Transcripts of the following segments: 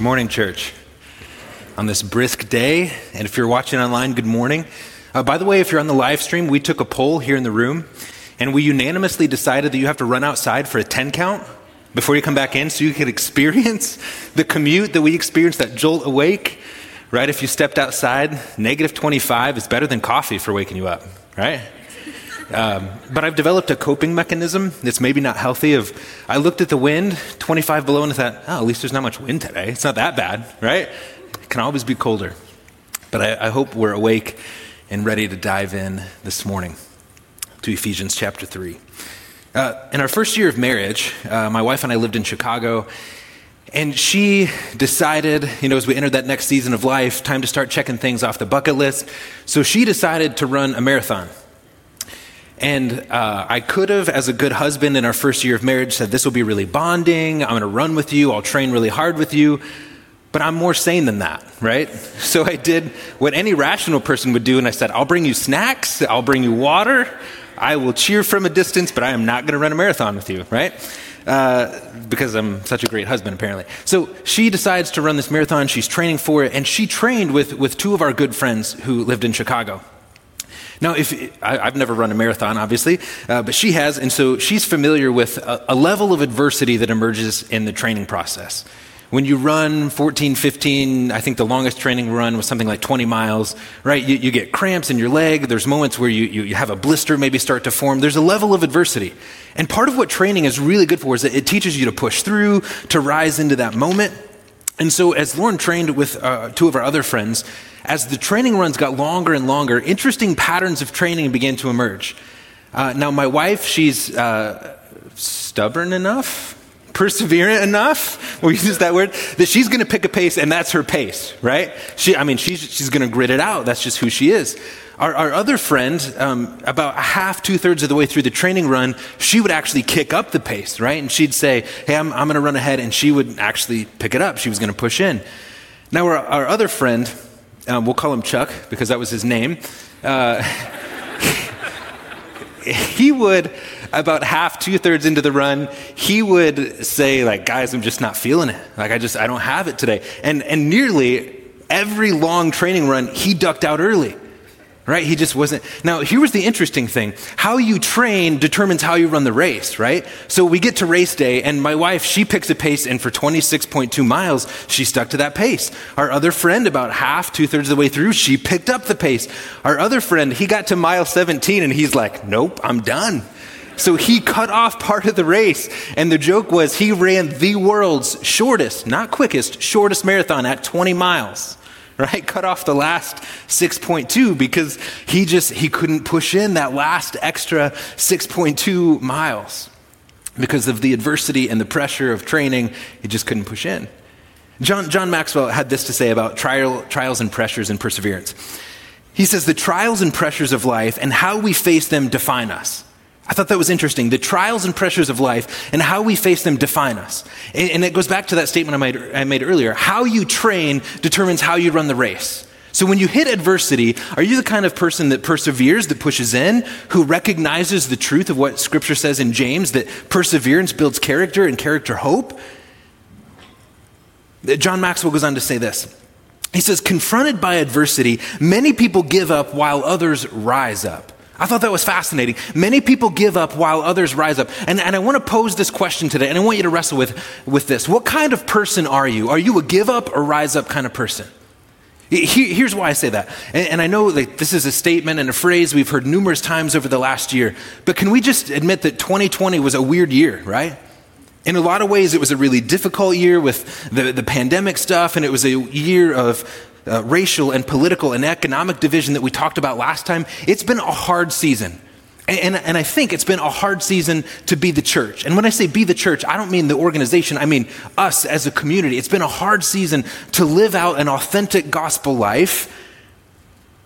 Good morning, church. On this brisk day, and if you're watching online, good morning. Uh, by the way, if you're on the live stream, we took a poll here in the room, and we unanimously decided that you have to run outside for a 10 count before you come back in so you could experience the commute that we experienced, that jolt awake, right? If you stepped outside, negative 25 is better than coffee for waking you up, right? Um, but I've developed a coping mechanism that's maybe not healthy. Of I looked at the wind, 25 below, and I thought, oh, at least there's not much wind today. It's not that bad, right? It can always be colder. But I, I hope we're awake and ready to dive in this morning to Ephesians chapter 3. Uh, in our first year of marriage, uh, my wife and I lived in Chicago, and she decided, you know, as we entered that next season of life, time to start checking things off the bucket list. So she decided to run a marathon. And uh, I could have, as a good husband in our first year of marriage, said, This will be really bonding. I'm going to run with you. I'll train really hard with you. But I'm more sane than that, right? So I did what any rational person would do, and I said, I'll bring you snacks, I'll bring you water, I will cheer from a distance, but I am not going to run a marathon with you, right? Uh, because I'm such a great husband, apparently. So she decides to run this marathon. She's training for it, and she trained with, with two of our good friends who lived in Chicago. Now, if I, have never run a marathon, obviously, uh, but she has, and so she's familiar with a, a level of adversity that emerges in the training process. When you run 14, 15, I think the longest training run was something like 20 miles, right? You, you get cramps in your leg. There's moments where you, you, you, have a blister maybe start to form. There's a level of adversity. And part of what training is really good for is that it teaches you to push through, to rise into that moment. And so, as Lauren trained with uh, two of our other friends, as the training runs got longer and longer, interesting patterns of training began to emerge. Uh, now, my wife, she's uh, stubborn enough, perseverant enough, we'll use that word, that she's going to pick a pace and that's her pace, right? She, I mean, she's, she's going to grit it out. That's just who she is. Our, our other friend, um, about a half, two thirds of the way through the training run, she would actually kick up the pace, right? And she'd say, Hey, I'm, I'm going to run ahead. And she would actually pick it up. She was going to push in. Now, our, our other friend, um, we'll call him Chuck because that was his name. Uh, he would, about half, two thirds into the run, he would say, like, guys, I'm just not feeling it. Like, I just, I don't have it today. And, and nearly every long training run, he ducked out early right? He just wasn't. Now, here was the interesting thing how you train determines how you run the race, right? So we get to race day, and my wife, she picks a pace, and for 26.2 miles, she stuck to that pace. Our other friend, about half, two thirds of the way through, she picked up the pace. Our other friend, he got to mile 17, and he's like, nope, I'm done. So he cut off part of the race. And the joke was he ran the world's shortest, not quickest, shortest marathon at 20 miles right? Cut off the last 6.2 because he just, he couldn't push in that last extra 6.2 miles because of the adversity and the pressure of training. He just couldn't push in. John, John Maxwell had this to say about trial, trials and pressures and perseverance. He says, The trials and pressures of life and how we face them define us. I thought that was interesting. The trials and pressures of life and how we face them define us. And, it goes back to that statement I made, I made earlier. How you train determines how you run the race. So when you hit adversity, are you the kind of person that perseveres, that pushes in, who recognizes the truth of what Scripture says in James, that perseverance builds character and character hope? John Maxwell goes on to say this. He says, confronted by adversity, many people give up while others rise up. I thought that was fascinating. Many people give up while others rise up. And, and I want to pose this question today, and I want you to wrestle with, with this. What kind of person are you? Are you a give up or rise up kind of person? Here's why I say that. And I know that this is a statement and a phrase we've heard numerous times over the last year, but can we just admit that 2020 was a weird year, right? In a lot of ways, it was a really difficult year with the, the pandemic stuff, and it was a year of uh, racial and political and economic division that we talked about last time, it's been a hard season. And, and, and, I think it's been a hard season to be the church. And when I say be the church, I don't mean the organization, I mean us as a community. It's been a hard season to live out an authentic gospel life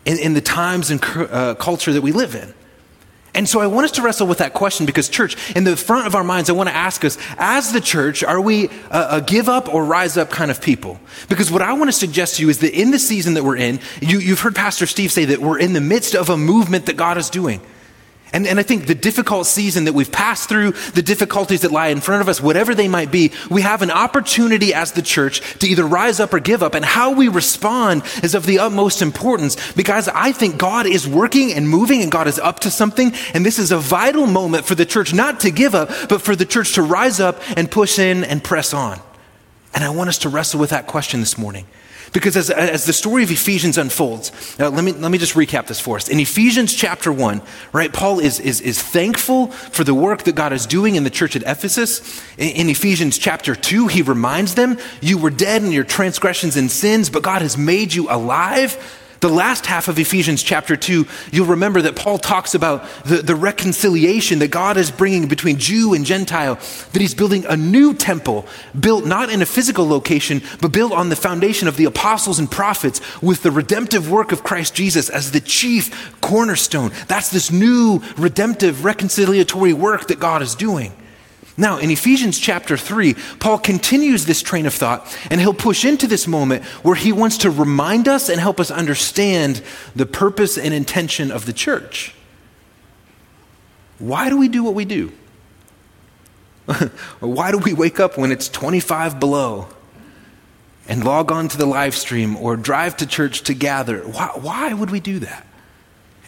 in, in the times and uh, culture that we live in. And so I want us to wrestle with that question because, church, in the front of our minds, I want to ask us, as the church, are we a, a, give up or rise up kind of people? Because what I want to suggest to you is that in the season that we're in, you, you've heard Pastor Steve say that we're in the midst of a movement that God is doing. And, and I think the difficult season that we've passed through, the difficulties that lie in front of us, whatever they might be, we have an opportunity as the church to either rise up or give up. And how we respond is of the utmost importance because I think God is working and moving and God is up to something. And this is a vital moment for the church not to give up, but for the church to rise up and push in and press on. And I want us to wrestle with that question this morning. Because as, as the story of Ephesians unfolds, uh, let, me, let me just recap this for us. In Ephesians chapter 1, right, Paul is, is, is thankful for the work that God is doing in the church at Ephesus. In, in Ephesians chapter 2, he reminds them, You were dead in your transgressions and sins, but God has made you alive the last half of Ephesians chapter 2, you'll remember that Paul talks about the, the reconciliation that God is bringing between Jew and Gentile, that he's building a new temple, built not in a physical location, but built on the foundation of the apostles and prophets with the redemptive work of Christ Jesus as the chief cornerstone. That's this new redemptive, reconciliatory work that God is doing. Now, in Ephesians chapter 3, Paul continues this train of thought, and he'll push into this moment where he wants to remind us and help us understand the purpose and intention of the church. Why do we do what we do? Why do we wake up when it's 25 below and log on to the live stream or drive to church to gather? Why, why would we do that?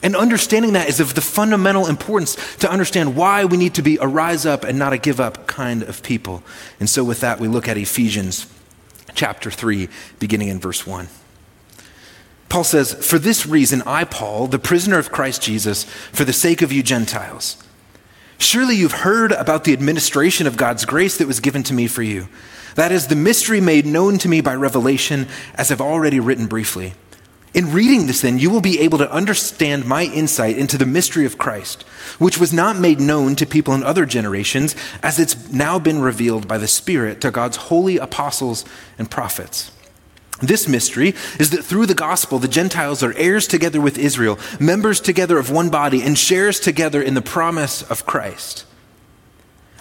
And understanding that is of the fundamental importance to understand why we need to be a rise up and not a give up kind of people. And so, with that, we look at Ephesians chapter 3, beginning in verse 1. Paul says, For this reason, I, Paul, the prisoner of Christ Jesus, for the sake of you Gentiles, surely you've heard about the administration of God's grace that was given to me for you. That is the mystery made known to me by revelation, as I've already written briefly. In reading this, then, you will be able to understand my insight into the mystery of Christ, which was not made known to people in other generations, as it's now been revealed by the Spirit to God's holy apostles and prophets. This mystery is that through the gospel, the Gentiles are heirs together with Israel, members together of one body, and shares together in the promise of Christ.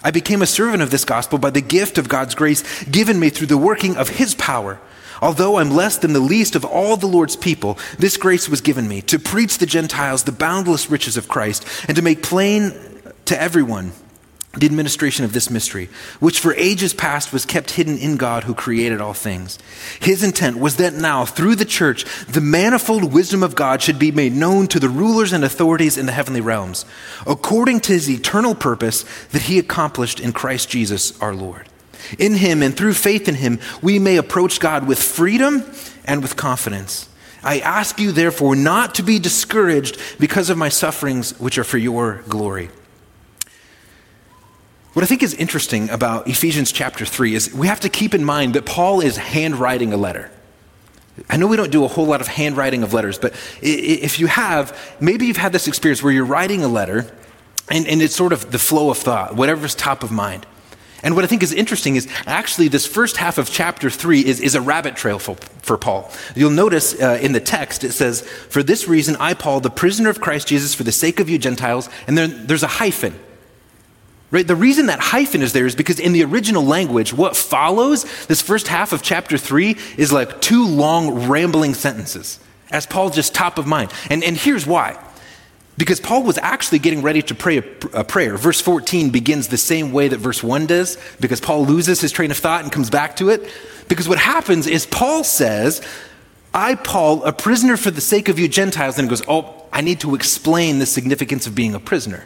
I became a servant of this gospel by the gift of God's grace given me through the working of his power. Although I'm less than the least of all the Lord's people, this grace was given me to preach the Gentiles the boundless riches of Christ and to make plain to everyone the administration of this mystery, which for ages past was kept hidden in God who created all things. His intent was that now, through the church, the manifold wisdom of God should be made known to the rulers and authorities in the heavenly realms, according to his eternal purpose that he accomplished in Christ Jesus our Lord. In him and through faith in him, we may approach God with freedom and with confidence. I ask you, therefore, not to be discouraged because of my sufferings, which are for your glory. What I think is interesting about Ephesians chapter 3 is we have to keep in mind that Paul is handwriting a letter. I know we don't do a whole lot of handwriting of letters, but if you have, maybe you've had this experience where you're writing a letter and, and it's sort of the flow of thought, whatever's top of mind. And what I think is interesting is actually this first half of chapter 3 is, is a rabbit trail for, for Paul. You'll notice uh, in the text it says, For this reason, I, Paul, the prisoner of Christ Jesus, for the sake of you Gentiles, and then there's a hyphen. Right? The reason that hyphen is there is because in the original language, what follows this first half of chapter 3 is like two long, rambling sentences, as Paul just top of mind. And, and here's why. Because Paul was actually getting ready to pray a, prayer. Verse 14 begins the same way that verse 1 does, because Paul loses his train of thought and comes back to it. Because what happens is Paul says, I, Paul, a prisoner for the sake of you Gentiles, and he goes, Oh, I need to explain the significance of being a prisoner.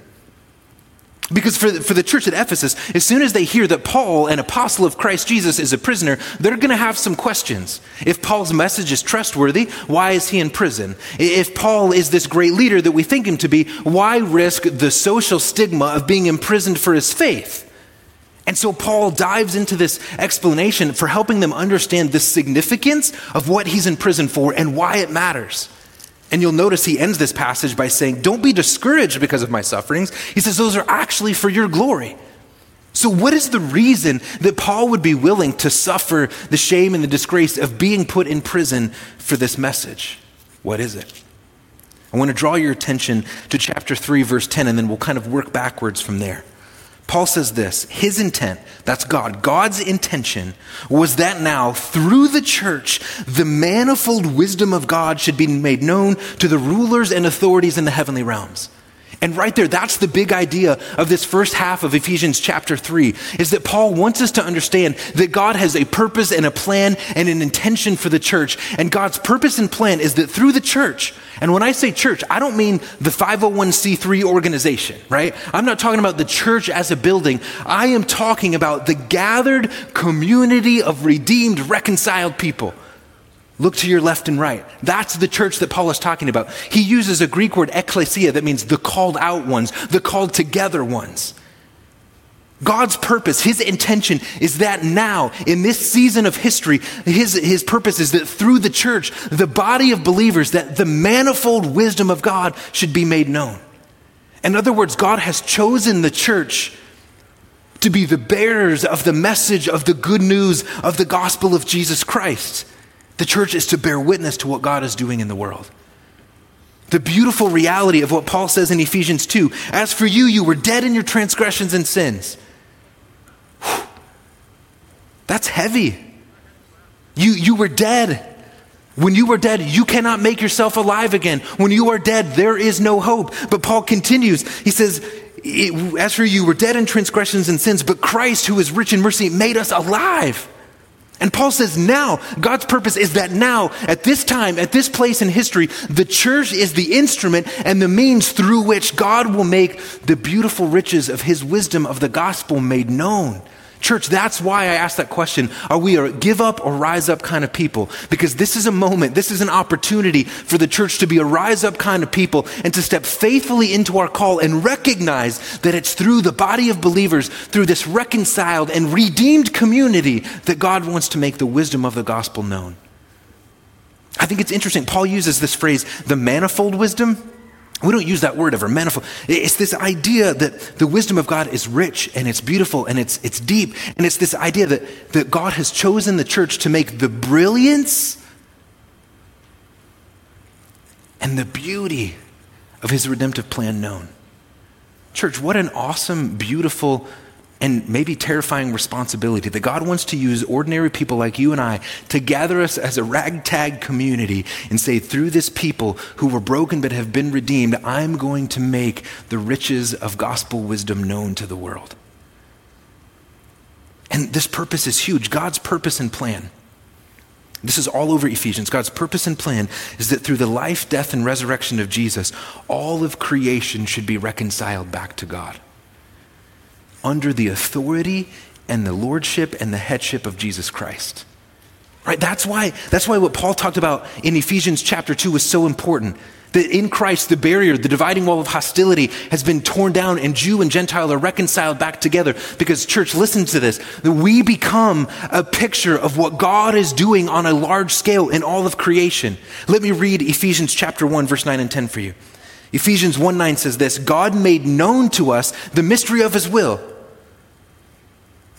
Because for the, for the church at Ephesus, as soon as they hear that Paul, an apostle of Christ Jesus, is a prisoner, they're going to have some questions. If Paul's message is trustworthy, why is he in prison? If Paul is this great leader that we think him to be, why risk the social stigma of being imprisoned for his faith? And so Paul dives into this explanation for helping them understand the significance of what he's in prison for and why it matters. And you'll notice he ends this passage by saying, Don't be discouraged because of my sufferings. He says, Those are actually for your glory. So, what is the reason that Paul would be willing to suffer the shame and the disgrace of being put in prison for this message? What is it? I want to draw your attention to chapter 3, verse 10, and then we'll kind of work backwards from there. Paul says this His intent, that's God, God's intention was that now, through the church, the manifold wisdom of God should be made known to the rulers and authorities in the heavenly realms. And right there, that's the big idea of this first half of Ephesians chapter 3 is that Paul wants us to understand that God has a purpose and a plan and an intention for the church. And God's purpose and plan is that through the church, and when I say church, I don't mean the 501c3 organization, right? I'm not talking about the church as a building. I am talking about the gathered community of redeemed, reconciled people Look to your left and right. That's the church that Paul is talking about. He uses a Greek word, ekklesia, that means the called out ones, the called together ones. God's purpose, his intention is that now, in this season of history, his, his purpose is that through the church, the body of believers, that the manifold wisdom of God should be made known. In other words, God has chosen the church to be the bearers of the message of the good news of the gospel of Jesus Christ. The church is to bear witness to what God is doing in the world. The beautiful reality of what Paul says in Ephesians 2 As for you, you were dead in your transgressions and sins. Whew. That's heavy. You, you were dead. When you were dead, you cannot make yourself alive again. When you are dead, there is no hope. But Paul continues. He says, As for you, you were dead in transgressions and sins, but Christ, who is rich in mercy, made us alive. And Paul says now, God's purpose is that now, at this time, at this place in history, the church is the instrument and the means through which God will make the beautiful riches of his wisdom of the gospel made known. Church, that's why I asked that question. Are we a give up or rise up kind of people? Because this is a moment, this is an opportunity for the church to be a rise up kind of people and to step faithfully into our call and recognize that it's through the body of believers, through this reconciled and redeemed community, that God wants to make the wisdom of the gospel known. I think it's interesting. Paul uses this phrase, the manifold wisdom. We don't use that word ever, manifold. It's this idea that the wisdom of God is rich and it's beautiful and it's, it's deep. And it's this idea that, that God has chosen the church to make the brilliance and the beauty of his redemptive plan known. Church, what an awesome, beautiful and maybe terrifying responsibility that God wants to use ordinary people like you and I to gather us as a ragtag community and say, through this people who were broken but have been redeemed, I'm going to make the riches of gospel wisdom known to the world. And this purpose is huge God's purpose and plan. This is all over Ephesians. God's purpose and plan is that through the life, death, and resurrection of Jesus, all of creation should be reconciled back to God under the authority and the lordship and the headship of Jesus Christ. Right? That's why, that's why what Paul talked about in Ephesians chapter 2 was so important. That in Christ, the barrier, the dividing wall of hostility has been torn down, and Jew and Gentile are reconciled back together. Because, church, listen to this. That we become a picture of what God is doing on a large scale in all of creation. Let me read Ephesians chapter 1, verse 9 and 10 for you. Ephesians 1 9 says this God made known to us the mystery of his will.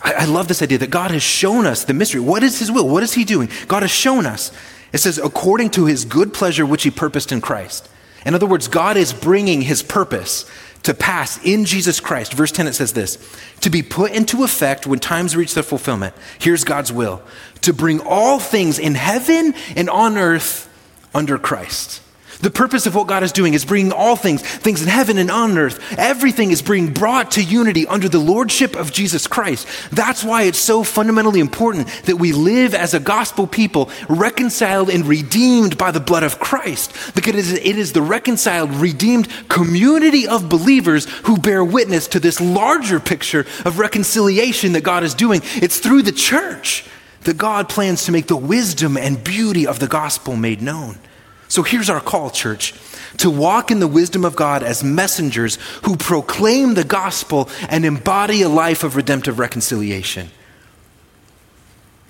I, I, love this idea that God has shown us the mystery. What is his will? What is he doing? God has shown us. It says, according to his good pleasure which he purposed in Christ. In other words, God is bringing his purpose to pass in Jesus Christ. Verse 10 it says this to be put into effect when times reach their fulfillment. Here's God's will to bring all things in heaven and on earth under Christ. The purpose of what God is doing is bringing all things, things in heaven and on earth, everything is being brought to unity under the lordship of Jesus Christ. That's why it's so fundamentally important that we live as a gospel people, reconciled and redeemed by the blood of Christ, because it is, the reconciled, redeemed community of believers who bear witness to this larger picture of reconciliation that God is doing. It's through the church that God plans to make the wisdom and beauty of the gospel made known. So here's our call, church to walk in the wisdom of God as messengers who proclaim the gospel and embody a life of redemptive reconciliation.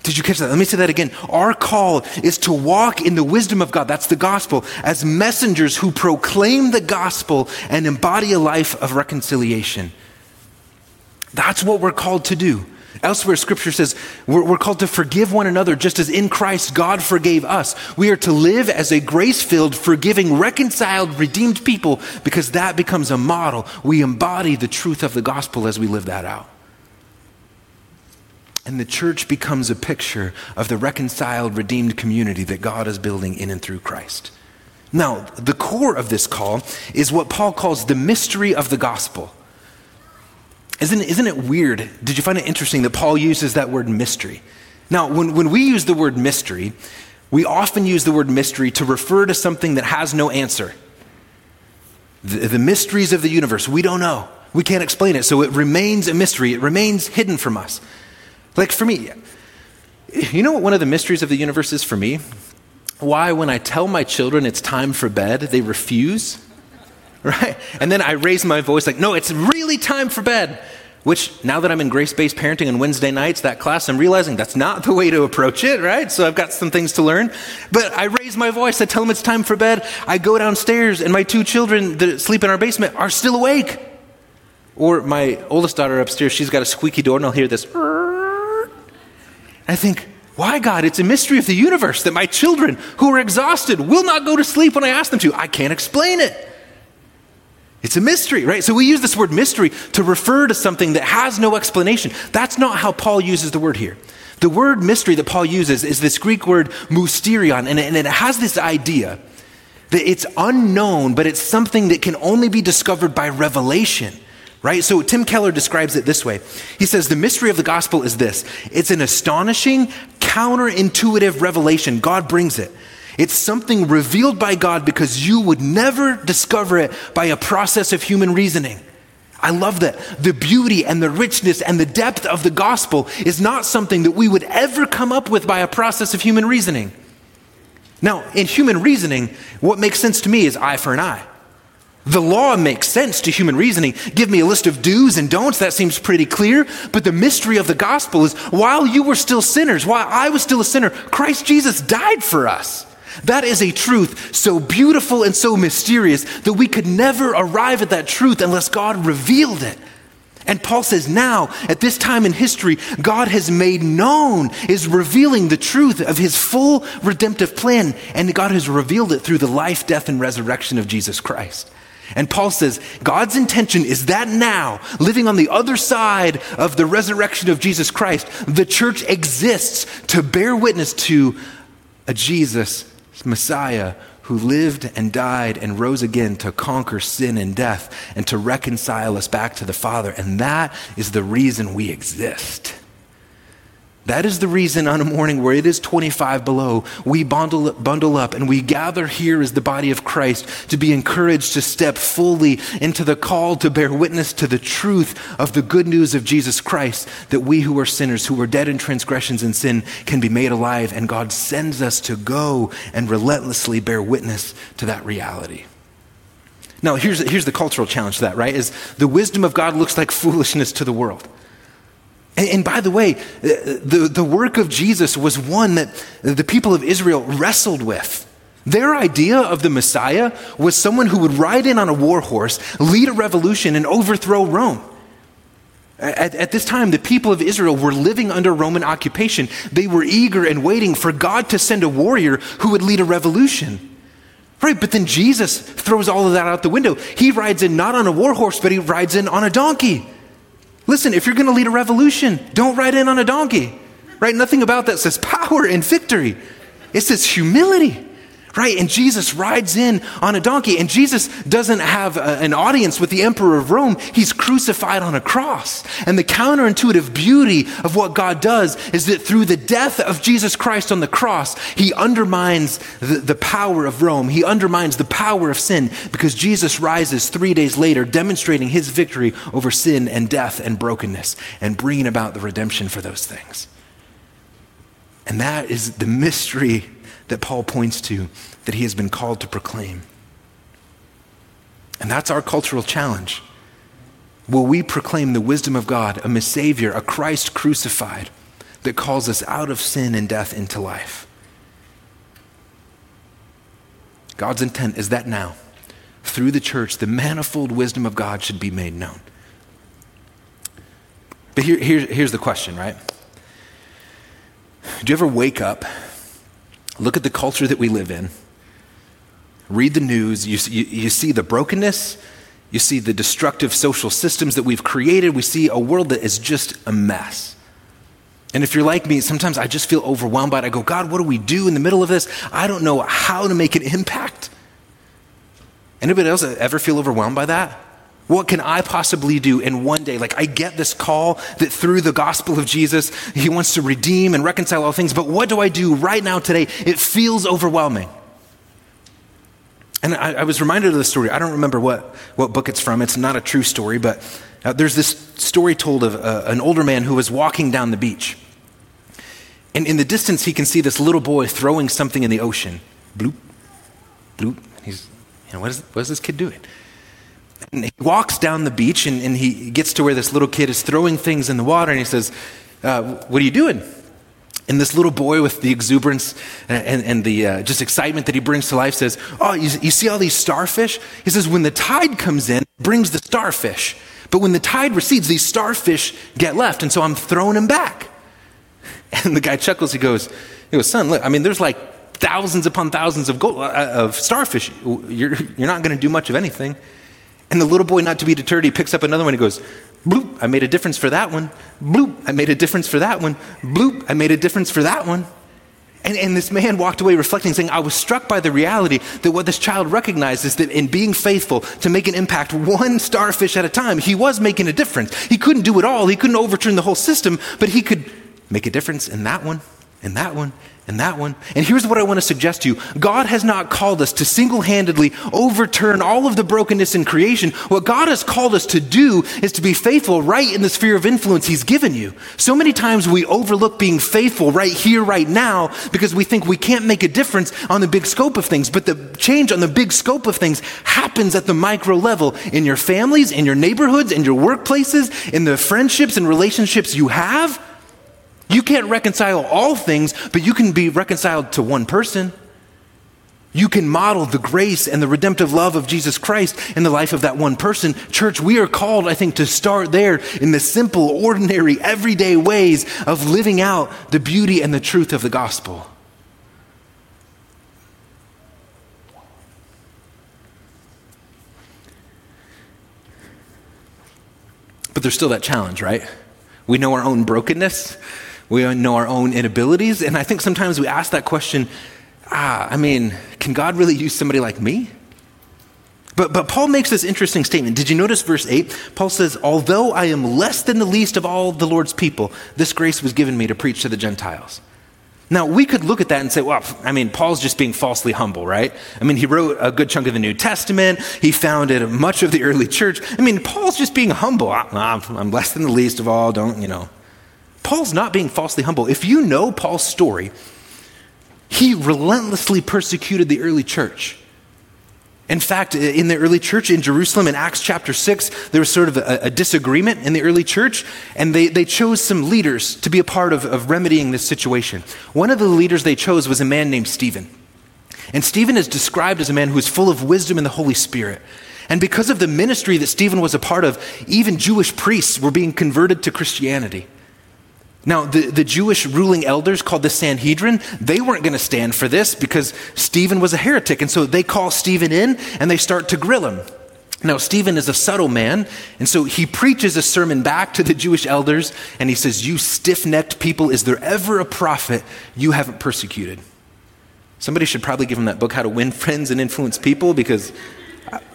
Did you catch that? Let me say that again. Our call is to walk in the wisdom of God, that's the gospel, as messengers who proclaim the gospel and embody a life of reconciliation. That's what we're called to do. Elsewhere, scripture says we're, we're, called to forgive one another just as in Christ God forgave us. We are to live as a grace filled, forgiving, reconciled, redeemed people because that becomes a model. We embody the truth of the gospel as we live that out. And the church becomes a picture of the reconciled, redeemed community that God is building in and through Christ. Now, the core of this call is what Paul calls the mystery of the gospel. Isn't, isn't it weird? Did you find it interesting that Paul uses that word mystery? Now, when, when we use the word mystery, we often use the word mystery to refer to something that has no answer. The, the mysteries of the universe, we don't know. We can't explain it, so it remains a mystery. It remains hidden from us. Like for me, you know what one of the mysteries of the universe is for me? Why, when I tell my children it's time for bed, they refuse? Right? And then I raise my voice, like, no, it's really time for bed. Which, now that I'm in grace based parenting on Wednesday nights, that class, I'm realizing that's not the way to approach it, right? So I've got some things to learn. But I raise my voice, I tell them it's time for bed. I go downstairs, and my two children that sleep in our basement are still awake. Or my oldest daughter upstairs, she's got a squeaky door, and I'll hear this. I think, why, God? It's a mystery of the universe that my children, who are exhausted, will not go to sleep when I ask them to. I can't explain it. It's a mystery, right? So we use this word mystery to refer to something that has no explanation. That's not how Paul uses the word here. The word mystery that Paul uses is this Greek word mysterion, and it has this idea that it's unknown, but it's something that can only be discovered by revelation right? So Tim Keller describes it this way. He says, The mystery of the gospel is this it's an astonishing, counterintuitive revelation. God brings it. It's something revealed by God because you would never discover it by a process of human reasoning. I love that. The beauty and the richness and the depth of the gospel is not something that we would ever come up with by a process of human reasoning. Now, in human reasoning, what makes sense to me is eye for an eye. The law makes sense to human reasoning. Give me a list of do's and don'ts, that seems pretty clear. But the mystery of the gospel is while you were still sinners, while I was still a sinner, Christ Jesus died for us. That is a truth so beautiful and so mysterious that we could never arrive at that truth unless God revealed it. And Paul says now, at this time in history, God has made known, is revealing the truth of his full redemptive plan, and God has revealed it through the life, death, and resurrection of Jesus Christ. And Paul says God's intention is that now, living on the other side of the resurrection of Jesus Christ, the church exists to bear witness to a Jesus, Messiah, who lived and died and rose again to conquer sin and death and to reconcile us back to the Father. And that is the reason we exist. That is the reason on a morning where it is 25 below, we bundle, bundle up and we gather here as the body of Christ to be encouraged to step fully into the call to bear witness to the truth of the good news of Jesus Christ, that we who are sinners, who are dead in transgressions and sin, can be made alive. And God sends us to go and relentlessly bear witness to that reality. Now, here's, here's the cultural challenge to that, right? Is the wisdom of God looks like foolishness to the world. And, and, by the way, uh, the, the work of Jesus was one that the people of Israel wrestled with. Their idea of the Messiah was someone who would ride in on a war horse, lead a revolution, and overthrow Rome. At, at, this time, the people of Israel were living under Roman occupation. They were eager and waiting for God to send a warrior who would lead a revolution. Right, but then Jesus throws all of that out the window. He rides in not on a war horse, but he rides in on a donkey. Listen, if you're going to lead a revolution, don't ride in on a donkey. Right? Nothing about that says power and victory. It says humility. Right? And Jesus rides in on a donkey, and Jesus doesn't have a, an audience with the emperor of Rome. He's crucified on a cross. And the counterintuitive beauty of what God does is that through the death of Jesus Christ on the cross, he undermines the, the power of Rome. He undermines the power of sin because Jesus rises three days later, demonstrating his victory over sin and death and brokenness and bringing about the redemption for those things. And that is the mystery that Paul points to that he has been called to proclaim. And that's our cultural challenge. Will we proclaim the wisdom of God, a Savior, a Christ crucified that calls us out of sin and death into life? God's intent is that now, through the church, the manifold wisdom of God should be made known. But here, here, here's the question, right? Do you ever wake up Look at the culture that we live in. Read the news. You, you, you, see the brokenness. You see the destructive social systems that we've created. We see a world that is just a mess. And if you're like me, sometimes I just feel overwhelmed by it. I go, God, what do we do in the middle of this? I don't know how to make an impact. Anybody else ever feel overwhelmed by that? What can I possibly do in one day? Like, I get this call that through the gospel of Jesus, he wants to redeem and reconcile all things, but what do I do right now today? It feels overwhelming. And I, I was reminded of the story. I don't remember what, what book it's from. It's not a true story, but uh, there's this story told of uh, an older man who was walking down the beach. And in the distance, he can see this little boy throwing something in the ocean. Bloop, bloop. He's, you know, what is, what is this kid doing? And he walks down the beach and, and, he gets to where this little kid is throwing things in the water and he says, uh, What are you doing? And this little boy with the exuberance and, and, the uh, just excitement that he brings to life says, Oh, you, you see all these starfish? He says, When the tide comes in, brings the starfish. But when the tide recedes, these starfish get left. And so I'm throwing them back. And the guy chuckles. He goes, he goes Son, look, I mean, there's like thousands upon thousands of, gold, uh, of starfish. You're, you're not going to do much of anything. And the little boy, not to be deterred, he picks up another one. He goes, bloop, I made a difference for that one. Bloop, I made a difference for that one. Bloop, I made a difference for that one. And, and this man walked away reflecting, saying, I was struck by the reality that what this child recognized is that in being faithful to make an impact one starfish at a time, he was making a difference. He couldn't do it all, he couldn't overturn the whole system, but he could make a difference in that one, in that one, and that one. And here's what I want to suggest to you God has not called us to single handedly overturn all of the brokenness in creation. What God has called us to do is to be faithful right in the sphere of influence He's given you. So many times we overlook being faithful right here, right now, because we think we can't make a difference on the big scope of things. But the change on the big scope of things happens at the micro level in your families, in your neighborhoods, in your workplaces, in the friendships and relationships you have. You can't reconcile all things, but you can be reconciled to one person. You can model the grace and the redemptive love of Jesus Christ in the life of that one person. Church, we are called, I think, to start there in the simple, ordinary, everyday ways of living out the beauty and the truth of the gospel. But there's still that challenge, right? We know our own brokenness. We know our own inabilities. And I think sometimes we ask that question ah, I mean, can God really use somebody like me? But, but Paul makes this interesting statement. Did you notice verse 8? Paul says, Although I am less than the least of all the Lord's people, this grace was given me to preach to the Gentiles. Now, we could look at that and say, well, I mean, Paul's just being falsely humble, right? I mean, he wrote a good chunk of the New Testament. He founded much of the early church. I mean, Paul's just being humble. I'm less than the least of all. Don't, you know, Paul's not being falsely humble. If you know Paul's story, he relentlessly persecuted the early church. In fact, in the early church in Jerusalem in Acts chapter 6, there was sort of a, a disagreement in the early church, and they, they chose some leaders to be a part of, of remedying this situation. One of the leaders they chose was a man named Stephen. And Stephen is described as a man who is full of wisdom and the Holy Spirit. And because of the ministry that Stephen was a part of, even Jewish priests were being converted to Christianity. Now, the, the Jewish ruling elders called the Sanhedrin, they weren't going to stand for this because Stephen was a heretic. And so they call Stephen in and they start to grill him. Now, Stephen is a subtle man, and so he preaches a sermon back to the Jewish elders, and he says, You stiff necked people, is there ever a prophet you haven't persecuted? Somebody should probably give him that book, How to Win Friends and Influence People, because,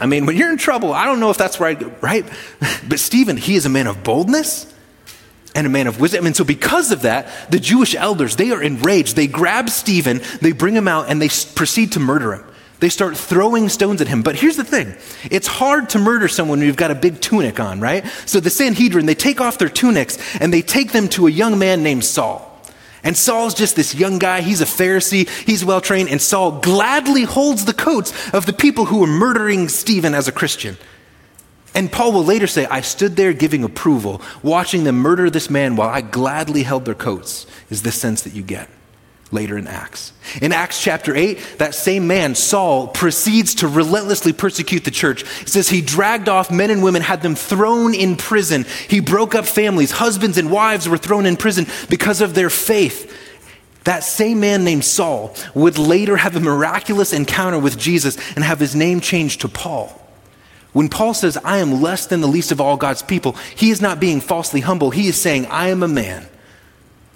I mean, when you're in trouble, I don't know if that's right, right? But Stephen, he is a man of boldness and a man of wisdom. And so, because of that, the Jewish elders, they are enraged. They grab Stephen, they bring him out, and they proceed to murder him. They start throwing stones at him. But here's the thing it's hard to murder someone when you've got a big tunic on, right? So, the Sanhedrin, they take off their tunics and they take them to a young man named Saul. And Saul's just this young guy. He's a Pharisee. He's well trained. And Saul gladly holds the coats of the people who were murdering Stephen as a Christian. And Paul will later say, I stood there giving approval, watching them murder this man while I gladly held their coats, is the sense that you get later in Acts. In Acts chapter 8, that same man, Saul, proceeds to relentlessly persecute the church. It says he dragged off men and women, had them thrown in prison. He broke up families. Husbands and wives were thrown in prison because of their faith. That same man named Saul would later have a miraculous encounter with Jesus and have his name changed to Paul. When Paul says, I am less than the least of all God's people, he is not being falsely humble. He is saying, I am a man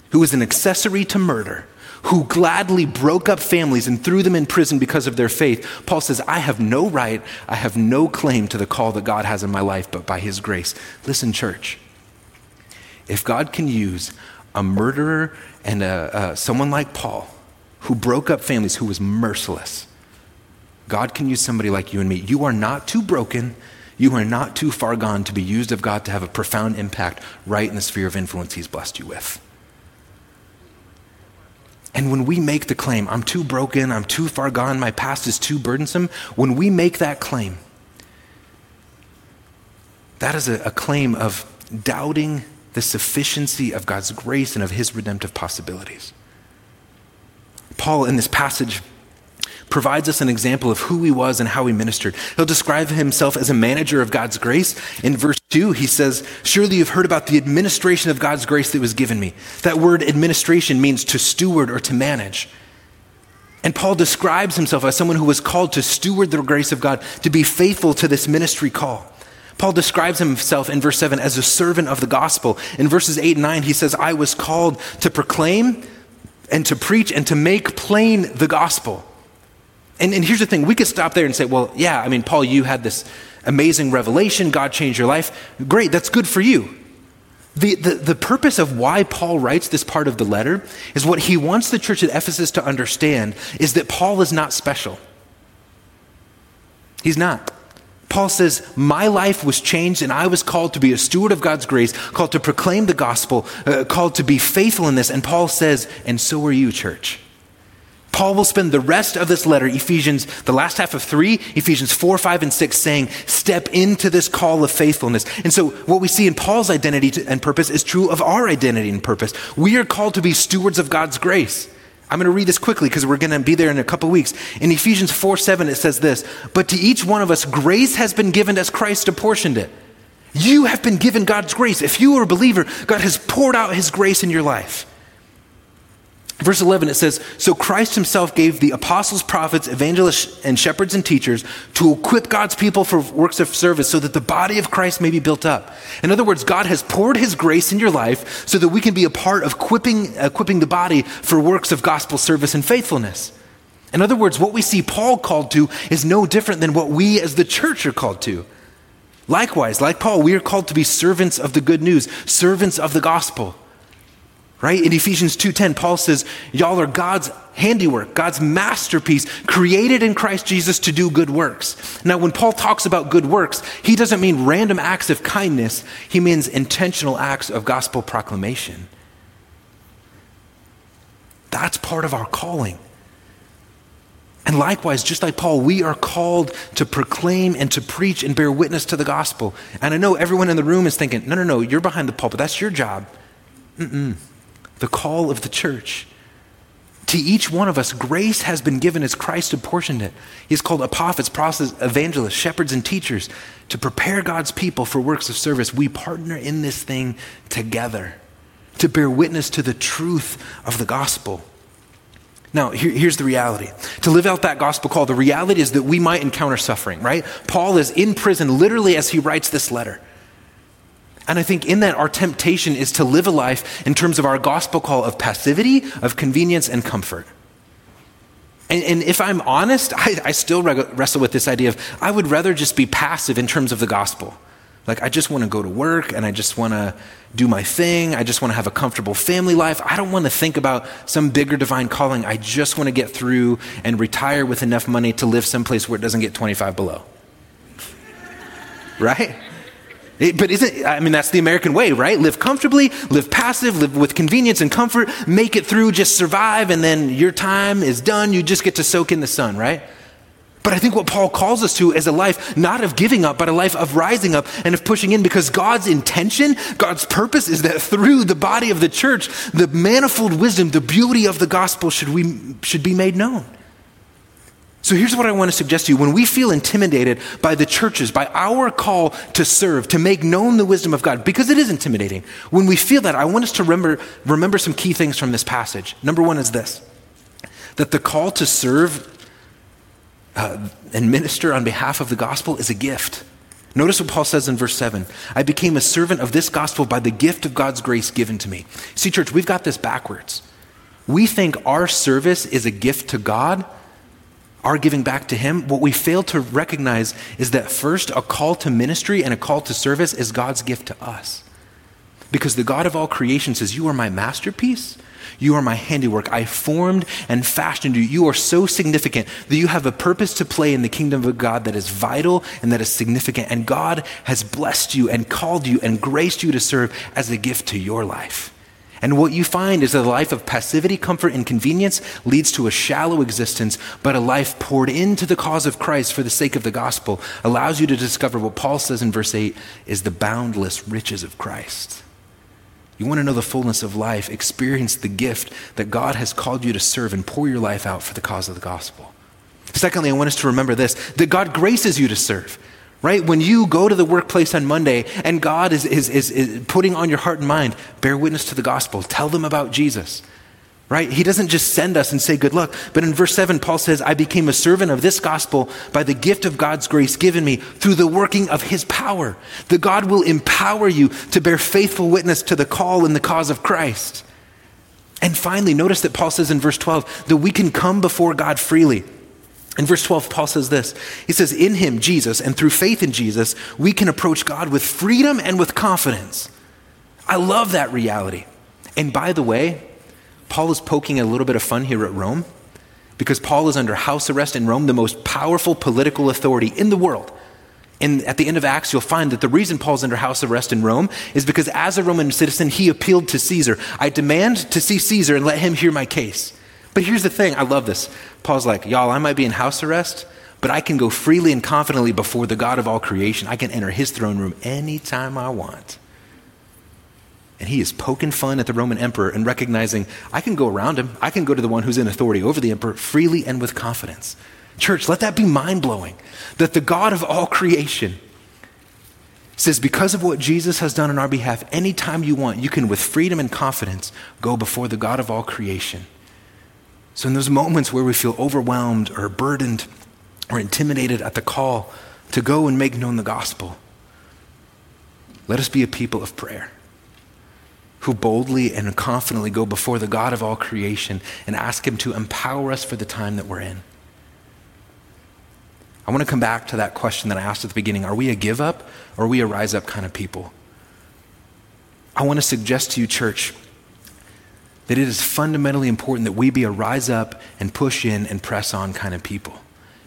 who is an accessory to murder, who gladly broke up families and threw them in prison because of their faith. Paul says, I have no right, I have no claim to the call that God has in my life, but by his grace. Listen, church, if God can use a murderer and a, someone like Paul, who broke up families, who was merciless, God can use somebody like you and me. You are not too broken. You are not too far gone to be used of God to have a profound impact right in the sphere of influence He's blessed you with. And when we make the claim, I'm too broken, I'm too far gone, my past is too burdensome, when we make that claim, that is a, a claim of doubting the sufficiency of God's grace and of His redemptive possibilities. Paul, in this passage, provides us an example of who he was and how he ministered. He'll describe himself as a manager of God's grace. In verse 2, he says, Surely you've heard about the administration of God's grace that was given me. That word administration means to steward or to manage. And Paul describes himself as someone who was called to steward the grace of God, to be faithful to this ministry call. Paul describes himself in verse 7 as a servant of the gospel. In verses 8 and 9, he says, I was called to proclaim and to preach and to make plain the gospel. And, and here's the thing we could stop there and say, well, yeah, I mean, Paul, you had this amazing revelation. God changed your life. Great, that's good for you. The, the, the purpose of why Paul writes this part of the letter is what he wants the church at Ephesus to understand is that Paul is not special. He's not. Paul says, My life was changed, and I was called to be a steward of God's grace, called to proclaim the gospel, uh, called to be faithful in this. And Paul says, And so are you, church. Paul will spend the rest of this letter, Ephesians, the last half of three, Ephesians 4, 5, and 6, saying, step into this call of faithfulness. And so, what we see in Paul's identity and purpose is true of our identity and purpose. We are called to be stewards of God's grace. I'm going to read this quickly because we're going to be there in a couple weeks. In Ephesians 4, 7, it says this But to each one of us, grace has been given as Christ apportioned it. You have been given God's grace. If you are a believer, God has poured out his grace in your life. Verse 11, it says, So Christ himself gave the apostles, prophets, evangelists, and shepherds and teachers to equip God's people for works of service so that the body of Christ may be built up. In other words, God has poured his grace in your life so that we can be a part of equipping, equipping the body for works of gospel service and faithfulness. In other words, what we see Paul called to is no different than what we as the church are called to. Likewise, like Paul, we are called to be servants of the good news, servants of the gospel right in ephesians 2.10 paul says y'all are god's handiwork god's masterpiece created in christ jesus to do good works now when paul talks about good works he doesn't mean random acts of kindness he means intentional acts of gospel proclamation that's part of our calling and likewise, just like Paul, we are called to proclaim and to preach and bear witness to the gospel. And I know everyone in the room is thinking, no, no, no, you're behind the pulpit. That's your job. Mm-mm the call of the church. To each one of us, grace has been given as Christ apportioned it. He He's called prophets, prophets, evangelists, shepherds, and teachers to prepare God's people for works of service. We partner in this thing together to bear witness to the truth of the gospel. Now, here, here's the reality. To live out that gospel call, the reality is that we might encounter suffering, right? Paul is in prison literally as he writes this letter. And I think in that, our temptation is to live a life in terms of our gospel call of passivity, of convenience, and comfort. And, and if I'm honest, I, I still wrestle with this idea of I would rather just be passive in terms of the gospel. Like, I just want to go to work and I just want to do my thing. I just want to have a comfortable family life. I don't want to think about some bigger divine calling. I just want to get through and retire with enough money to live someplace where it doesn't get 25 below. right? It, but isn't, I mean, that's the American way, right? Live comfortably, live passive, live with convenience and comfort, make it through, just survive, and then your time is done. You just get to soak in the sun, right? But I think what Paul calls us to is a life not of giving up, but a life of rising up and of pushing in because God's intention, God's purpose is that through the body of the church, the manifold wisdom, the beauty of the gospel should, we, should be made known. So here's what I want to suggest to you. When we feel intimidated by the churches, by our call to serve, to make known the wisdom of God, because it is intimidating, when we feel that, I want us to remember, remember some key things from this passage. Number one is this that the call to serve uh, and minister on behalf of the gospel is a gift. Notice what Paul says in verse 7 I became a servant of this gospel by the gift of God's grace given to me. See, church, we've got this backwards. we think our service is a gift to God, our giving back to Him. What we fail to recognize is that first, a call to ministry and a call to service is God's gift to us. Because the God of all creation says, You are my masterpiece. You are my handiwork. I formed and fashioned you. You are so significant that you have a purpose to play in the kingdom of God that is vital and that is significant. And God has blessed you and called you and graced you to serve as a gift to your life. And what you find is that a life of passivity, comfort, and convenience leads to a shallow existence, but a life poured into the cause of Christ for the sake of the gospel allows you to discover what Paul says in verse 8 is the boundless riches of Christ. You want to know the fullness of life, experience the gift that God has called you to serve and pour your life out for the cause of the gospel. Secondly, I want us to remember this that God graces you to serve right? When you go to the workplace on Monday and God is, is, is, is, putting on your heart and mind, bear witness to the gospel, tell them about Jesus, right? He doesn't just send us and say good luck. But in verse 7, Paul says, I became a servant of this gospel by the gift of God's grace given me through the working of his power. The God will empower you to bear faithful witness to the call and the cause of Christ. And finally, notice that Paul says in verse 12 that we can come before God freely. In verse 12, Paul says this He says, In him, Jesus, and through faith in Jesus, we can approach God with freedom and with confidence. I love that reality. And by the way, Paul is poking a little bit of fun here at Rome because Paul is under house arrest in Rome, the most powerful political authority in the world. And at the end of Acts, you'll find that the reason Paul's under house arrest in Rome is because as a Roman citizen, he appealed to Caesar. I demand to see Caesar and let him hear my case. But here's the thing I love this. Paul's like, y'all, I might be in house arrest, but I can go freely and confidently before the God of all creation. I can enter his throne room anytime I want. And he is poking fun at the Roman emperor and recognizing I can go around him. I can go to the one who's in authority over the emperor freely and with confidence. Church, let that be mind blowing that the God of all creation says, because of what Jesus has done on our behalf, anytime you want, you can, with freedom and confidence, go before the God of all creation. So, in those moments where we feel overwhelmed or burdened or intimidated at the call to go and make known the gospel, let us be a people of prayer who boldly and confidently go before the God of all creation and ask Him to empower us for the time that we're in. I want to come back to that question that I asked at the beginning Are we a give up or are we a rise up kind of people? I want to suggest to you, church, that it is fundamentally important that we be a rise up and push in and press on kind of people.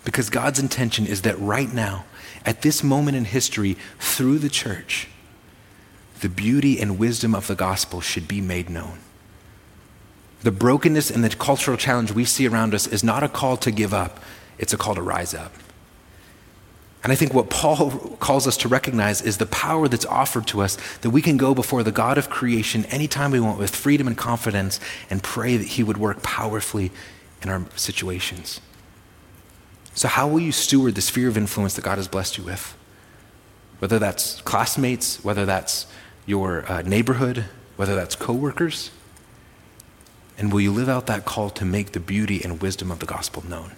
Because God's intention is that right now, at this moment in history, through the church, the beauty and wisdom of the gospel should be made known. The brokenness and the cultural challenge we see around us is not a call to give up, it's a call to rise up. And I think what Paul calls us to recognize is the power that's offered to us that we can go before the God of creation anytime we want with freedom and confidence and pray that He would work powerfully in our situations. So, how will you steward the sphere of influence that God has blessed you with? Whether that's classmates, whether that's your uh, neighborhood, whether that's coworkers? And will you live out that call to make the beauty and wisdom of the gospel known?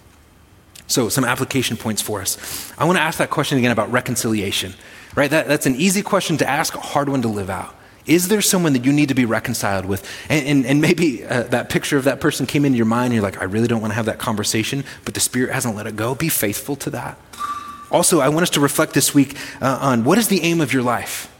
So, some application points for us. I want to ask that question again about reconciliation, right? That, that's an easy question to ask, a hard one to live out. Is there someone that you need to be reconciled with? And, and, and maybe uh, that picture of that person came into your mind and you're like, I really don't want to have that conversation, but the Spirit hasn't let it go. Be faithful to that. Also, I want us to reflect this week uh, on what is the aim of your life?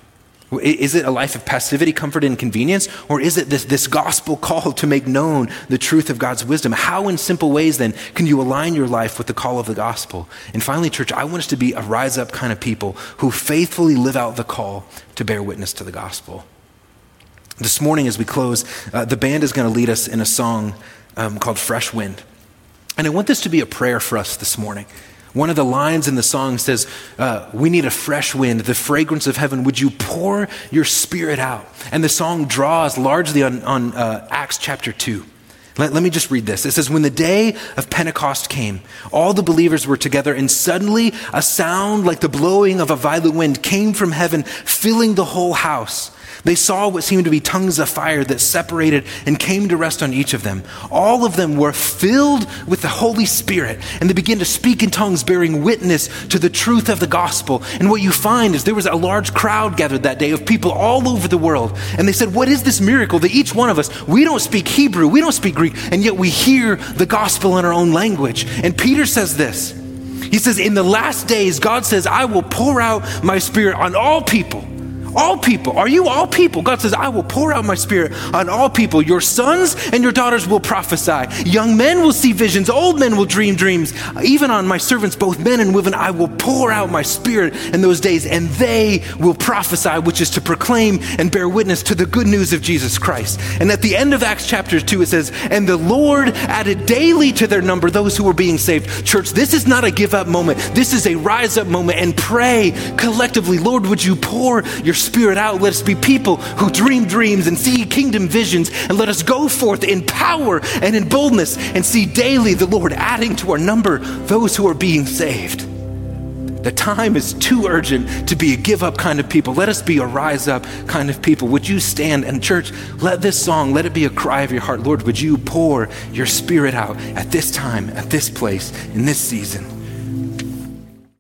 Is it a life of passivity, comfort, and convenience? Or is it this, this gospel call to make known the truth of God's wisdom? How, in simple ways, then, can you align your life with the call of the gospel? And finally, church, I want us to be a rise up kind of people who faithfully live out the call to bear witness to the gospel. This morning, as we close, uh, the band is going to lead us in a song um, called Fresh Wind. And I want this to be a prayer for us this morning. One of the lines in the song says, uh, We need a fresh wind, the fragrance of heaven. Would you pour your spirit out? And the song draws largely on, on uh, Acts chapter 2. Let, let me just read this. It says, When the day of Pentecost came, all the believers were together, and suddenly a sound like the blowing of a violent wind came from heaven, filling the whole house. They saw what seemed to be tongues of fire that separated and came to rest on each of them. All of them were filled with the Holy Spirit, and they began to speak in tongues, bearing witness to the truth of the gospel. And what you find is there was a large crowd gathered that day of people all over the world. And they said, What is this miracle that each one of us, we don't speak Hebrew, we don't speak Greek, and yet we hear the gospel in our own language? And Peter says this. He says, In the last days, God says, I will pour out my spirit on all people all people. Are you all people? God says, I will pour out my spirit on all people. Your sons and your daughters will prophesy. Young men will see visions. Old men will dream dreams. Even on my servants, both men and women, I will pour out my spirit in those days, and they will prophesy, which is to proclaim and bear witness to the good news of Jesus Christ. And at the end of Acts chapter 2, it says, And the Lord added daily to their number those who were being saved. Church, this is not a give up moment. This is a rise up moment and pray collectively, Lord, would you pour your Spirit out. Let us be people who dream dreams and see kingdom visions, and let us go forth in power and in boldness and see daily the Lord adding to our number those who are being saved. The time is too urgent to be a give up kind of people. Let us be a rise up kind of people. Would you stand and, church, let this song, let it be a cry of your heart. Lord, would you pour your spirit out at this time, at this place, in this season?